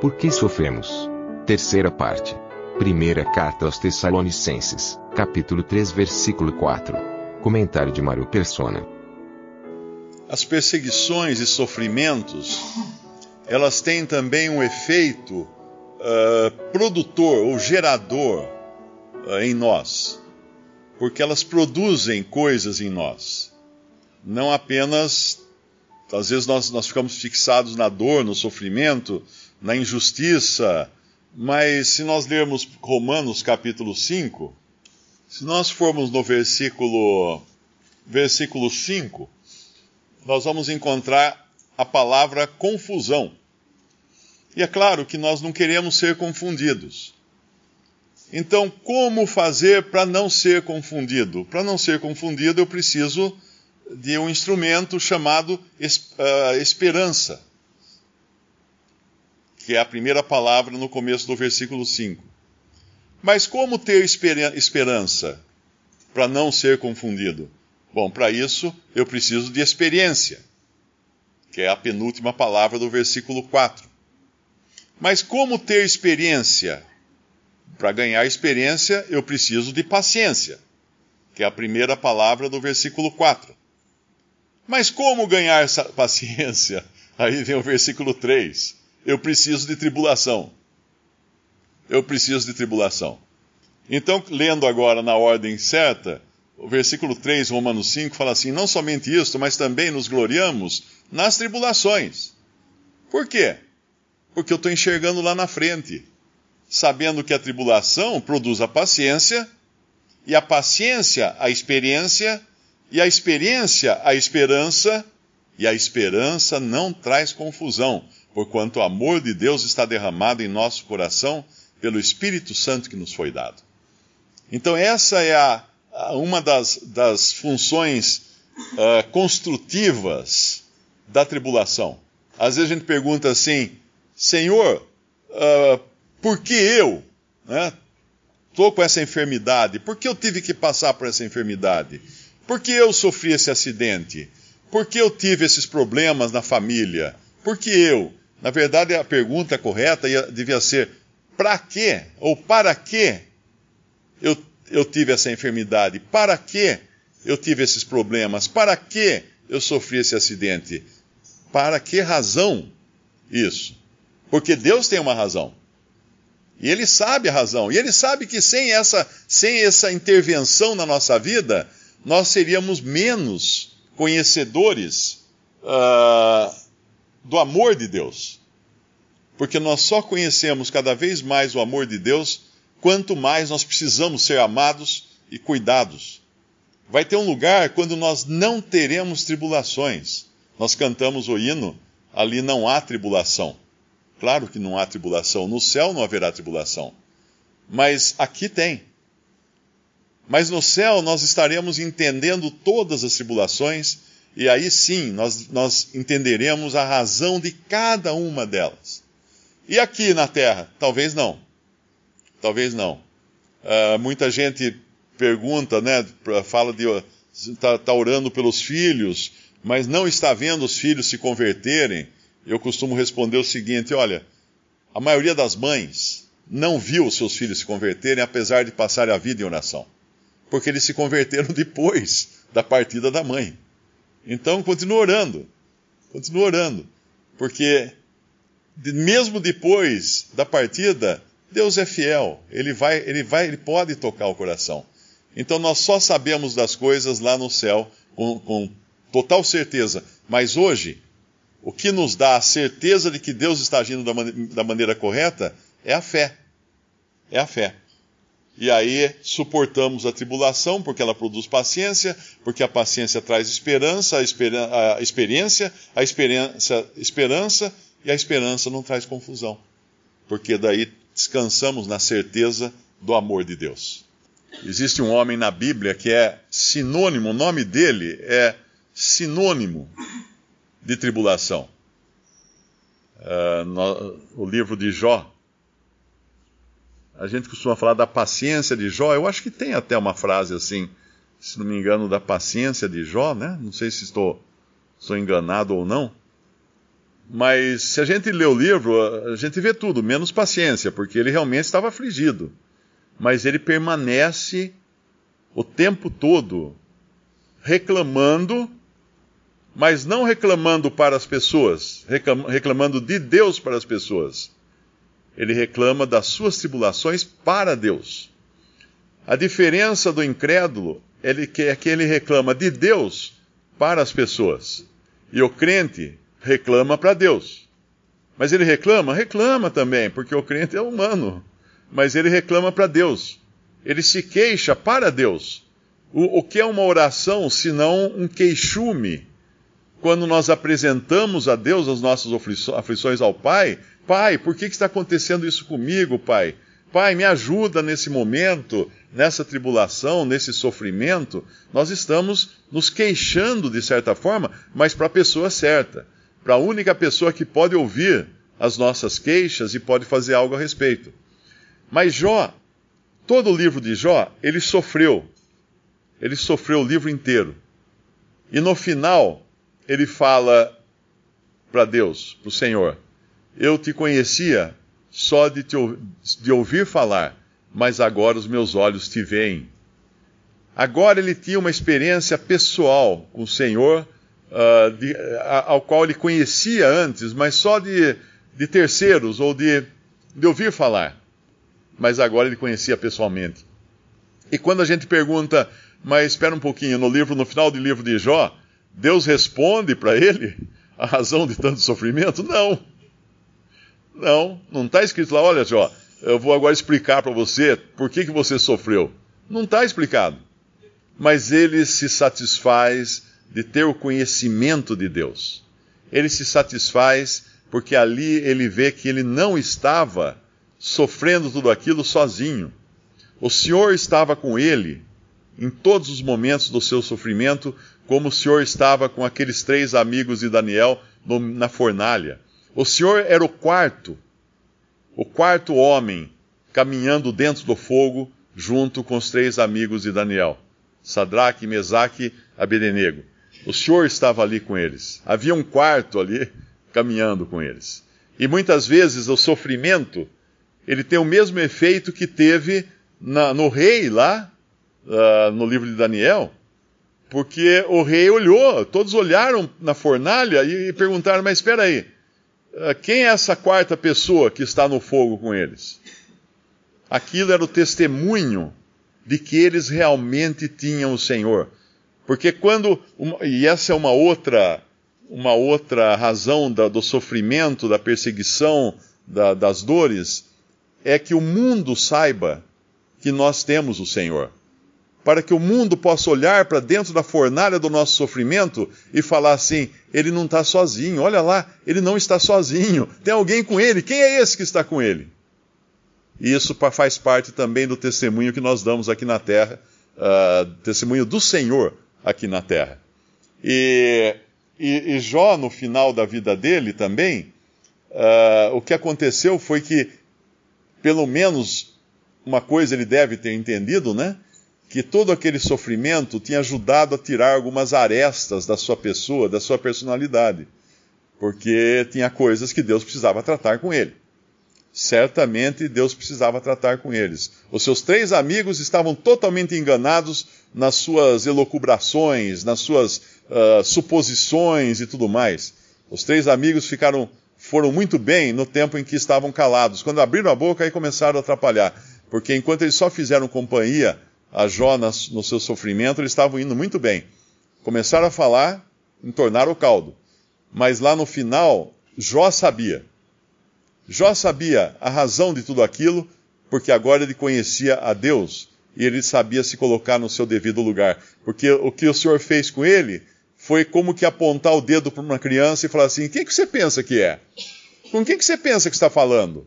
Por que sofremos? Terceira parte. Primeira carta aos Tessalonicenses, capítulo 3, versículo 4. Comentário de Mário Persona. As perseguições e sofrimentos elas têm também um efeito uh, produtor ou gerador uh, em nós, porque elas produzem coisas em nós. Não apenas, às vezes nós, nós ficamos fixados na dor, no sofrimento, na injustiça, mas se nós lermos Romanos capítulo 5, se nós formos no versículo, versículo 5, nós vamos encontrar a palavra confusão. E é claro que nós não queremos ser confundidos. Então, como fazer para não ser confundido? Para não ser confundido, eu preciso de um instrumento chamado uh, esperança, que é a primeira palavra no começo do versículo 5. Mas como ter esperança para não ser confundido? Bom, para isso eu preciso de experiência, que é a penúltima palavra do versículo 4. Mas como ter experiência? Para ganhar experiência, eu preciso de paciência, que é a primeira palavra do versículo 4. Mas como ganhar essa paciência? Aí vem o versículo 3. Eu preciso de tribulação. Eu preciso de tribulação. Então, lendo agora na ordem certa, o versículo 3, Romanos 5, fala assim: Não somente isto, mas também nos gloriamos nas tribulações. Por quê? porque eu estou enxergando lá na frente, sabendo que a tribulação produz a paciência, e a paciência a experiência, e a experiência a esperança, e a esperança não traz confusão, porquanto o amor de Deus está derramado em nosso coração pelo Espírito Santo que nos foi dado. Então, essa é a, a uma das, das funções uh, construtivas da tribulação. Às vezes a gente pergunta assim: Senhor, uh, por que eu estou né, com essa enfermidade? Por que eu tive que passar por essa enfermidade? Por que eu sofri esse acidente? Por que eu tive esses problemas na família? Por que eu? Na verdade, a pergunta correta devia ser: para quê? Ou para que eu, eu tive essa enfermidade? Para que eu tive esses problemas? Para que eu sofri esse acidente? Para que razão isso? Porque Deus tem uma razão. E Ele sabe a razão. E Ele sabe que sem essa, sem essa intervenção na nossa vida, nós seríamos menos conhecedores uh, do amor de Deus. Porque nós só conhecemos cada vez mais o amor de Deus quanto mais nós precisamos ser amados e cuidados. Vai ter um lugar quando nós não teremos tribulações. Nós cantamos o hino, ali não há tribulação. Claro que não há tribulação. No céu não haverá tribulação. Mas aqui tem. Mas no céu nós estaremos entendendo todas as tribulações, e aí sim nós, nós entenderemos a razão de cada uma delas. E aqui na terra? Talvez não. Talvez não. Uh, muita gente pergunta, né? Fala de. Está tá orando pelos filhos, mas não está vendo os filhos se converterem eu costumo responder o seguinte: olha, a maioria das mães não viu os seus filhos se converterem, apesar de passarem a vida em oração, porque eles se converteram depois da partida da mãe. Então, continua orando, continua orando, porque mesmo depois da partida, Deus é fiel, ele vai, ele vai, ele pode tocar o coração. Então, nós só sabemos das coisas lá no céu com, com total certeza, mas hoje o que nos dá a certeza de que Deus está agindo da, man da maneira correta é a fé. É a fé. E aí suportamos a tribulação, porque ela produz paciência, porque a paciência traz esperança, a, esperan a experiência, a experiência, esperança, e a esperança não traz confusão. Porque daí descansamos na certeza do amor de Deus. Existe um homem na Bíblia que é sinônimo, o nome dele é sinônimo de tribulação. Uh, no, o livro de Jó. A gente costuma falar da paciência de Jó. Eu acho que tem até uma frase assim, se não me engano, da paciência de Jó, né? Não sei se estou, estou enganado ou não. Mas se a gente lê o livro, a gente vê tudo, menos paciência, porque ele realmente estava afligido. Mas ele permanece o tempo todo reclamando mas não reclamando para as pessoas, reclamando de Deus para as pessoas. Ele reclama das suas tribulações para Deus. A diferença do incrédulo é que ele reclama de Deus para as pessoas. E o crente reclama para Deus. Mas ele reclama? Reclama também, porque o crente é humano. Mas ele reclama para Deus. Ele se queixa para Deus. O, o que é uma oração senão um queixume? Quando nós apresentamos a Deus as nossas aflições ao Pai, Pai, por que, está acontecendo isso comigo, Pai? Pai, me ajuda nesse momento, nessa tribulação, nesse sofrimento. Nós estamos nos queixando de certa forma, mas para a pessoa certa, para a única pessoa que pode ouvir as nossas queixas e pode fazer algo a respeito. Mas Jó, todo o livro de Jó, ele sofreu. Ele sofreu o livro inteiro. E no final, ele fala para Deus, para o Senhor: Eu te conhecia só de, te, de ouvir falar, mas agora os meus olhos te veem. Agora ele tinha uma experiência pessoal com o Senhor, uh, de, a, ao qual ele conhecia antes, mas só de, de terceiros ou de, de ouvir falar. Mas agora ele conhecia pessoalmente. E quando a gente pergunta, mas espera um pouquinho, no livro, no final do livro de Jó, Deus responde para ele a razão de tanto sofrimento? Não. Não, não está escrito lá, olha só, eu vou agora explicar para você por que, que você sofreu. Não está explicado. Mas ele se satisfaz de ter o conhecimento de Deus. Ele se satisfaz porque ali ele vê que ele não estava sofrendo tudo aquilo sozinho. O Senhor estava com ele em todos os momentos do seu sofrimento, como o Senhor estava com aqueles três amigos de Daniel no, na fornalha. O Senhor era o quarto, o quarto homem caminhando dentro do fogo junto com os três amigos de Daniel, Sadraque, Mesaque, Abednego. O Senhor estava ali com eles. Havia um quarto ali caminhando com eles. E muitas vezes o sofrimento ele tem o mesmo efeito que teve na, no rei lá, uh, no livro de Daniel, porque o rei olhou, todos olharam na fornalha e perguntaram: Mas espera aí, ah, quem é essa quarta pessoa que está no fogo com eles? Aquilo era o testemunho de que eles realmente tinham o Senhor. Porque quando. E essa é uma outra, uma outra razão do sofrimento, da perseguição, da, das dores, é que o mundo saiba que nós temos o Senhor para que o mundo possa olhar para dentro da fornalha do nosso sofrimento e falar assim: ele não está sozinho, olha lá, ele não está sozinho, tem alguém com ele, quem é esse que está com ele? E isso faz parte também do testemunho que nós damos aqui na terra, uh, testemunho do Senhor aqui na terra. E, e, e, Jó, no final da vida dele também, uh, o que aconteceu foi que, pelo menos uma coisa ele deve ter entendido, né? Que todo aquele sofrimento tinha ajudado a tirar algumas arestas da sua pessoa, da sua personalidade, porque tinha coisas que Deus precisava tratar com ele. Certamente Deus precisava tratar com eles. Os seus três amigos estavam totalmente enganados nas suas elocubrações, nas suas uh, suposições e tudo mais. Os três amigos ficaram, foram muito bem no tempo em que estavam calados. Quando abriram a boca, aí começaram a atrapalhar. Porque enquanto eles só fizeram companhia a Jó no seu sofrimento, eles estavam indo muito bem. Começaram a falar, entornaram o caldo. Mas lá no final, Jó sabia. Jó sabia a razão de tudo aquilo, porque agora ele conhecia a Deus e ele sabia se colocar no seu devido lugar. Porque o que o Senhor fez com ele foi como que apontar o dedo para uma criança e falar assim: quem que você pensa que é? Com quem que você pensa que está falando?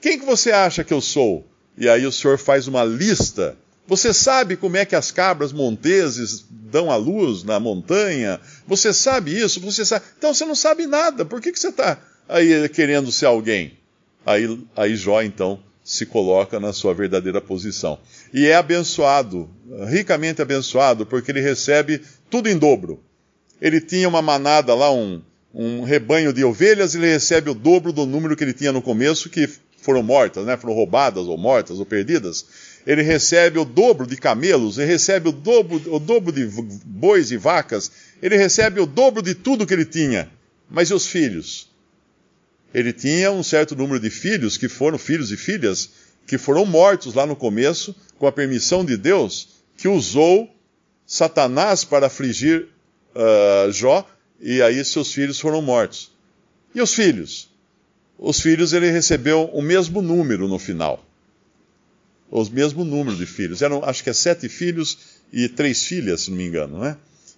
Quem que você acha que eu sou? E aí o Senhor faz uma lista. Você sabe como é que as cabras monteses dão a luz na montanha? Você sabe isso? Você sabe. Então você não sabe nada. Por que, que você está aí querendo ser alguém? Aí, aí Jó, então, se coloca na sua verdadeira posição. E é abençoado, ricamente abençoado, porque ele recebe tudo em dobro. Ele tinha uma manada lá, um, um rebanho de ovelhas, ele recebe o dobro do número que ele tinha no começo, que foram mortas, né? foram roubadas ou mortas ou perdidas. Ele recebe o dobro de camelos, ele recebe o dobro, o dobro de bois e vacas, ele recebe o dobro de tudo que ele tinha. Mas e os filhos? ele tinha um certo número de filhos, que foram filhos e filhas, que foram mortos lá no começo, com a permissão de Deus, que usou Satanás para afligir uh, Jó, e aí seus filhos foram mortos. E os filhos? Os filhos ele recebeu o mesmo número no final. O mesmo número de filhos. Eram, acho que é sete filhos e três filhas, se não me engano, né?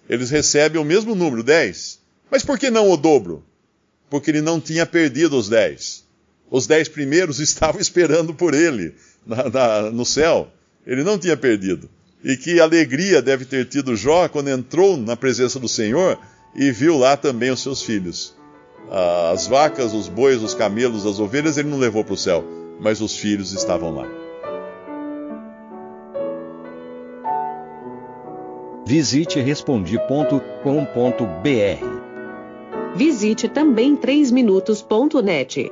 Eles recebem o mesmo número, dez. Mas por que não o dobro? porque ele não tinha perdido os dez. Os dez primeiros estavam esperando por ele na, na, no céu. Ele não tinha perdido. E que alegria deve ter tido Jó quando entrou na presença do Senhor e viu lá também os seus filhos. As vacas, os bois, os camelos, as ovelhas ele não levou para o céu, mas os filhos estavam lá. Visite respondi.com.br Visite também 3minutos.net.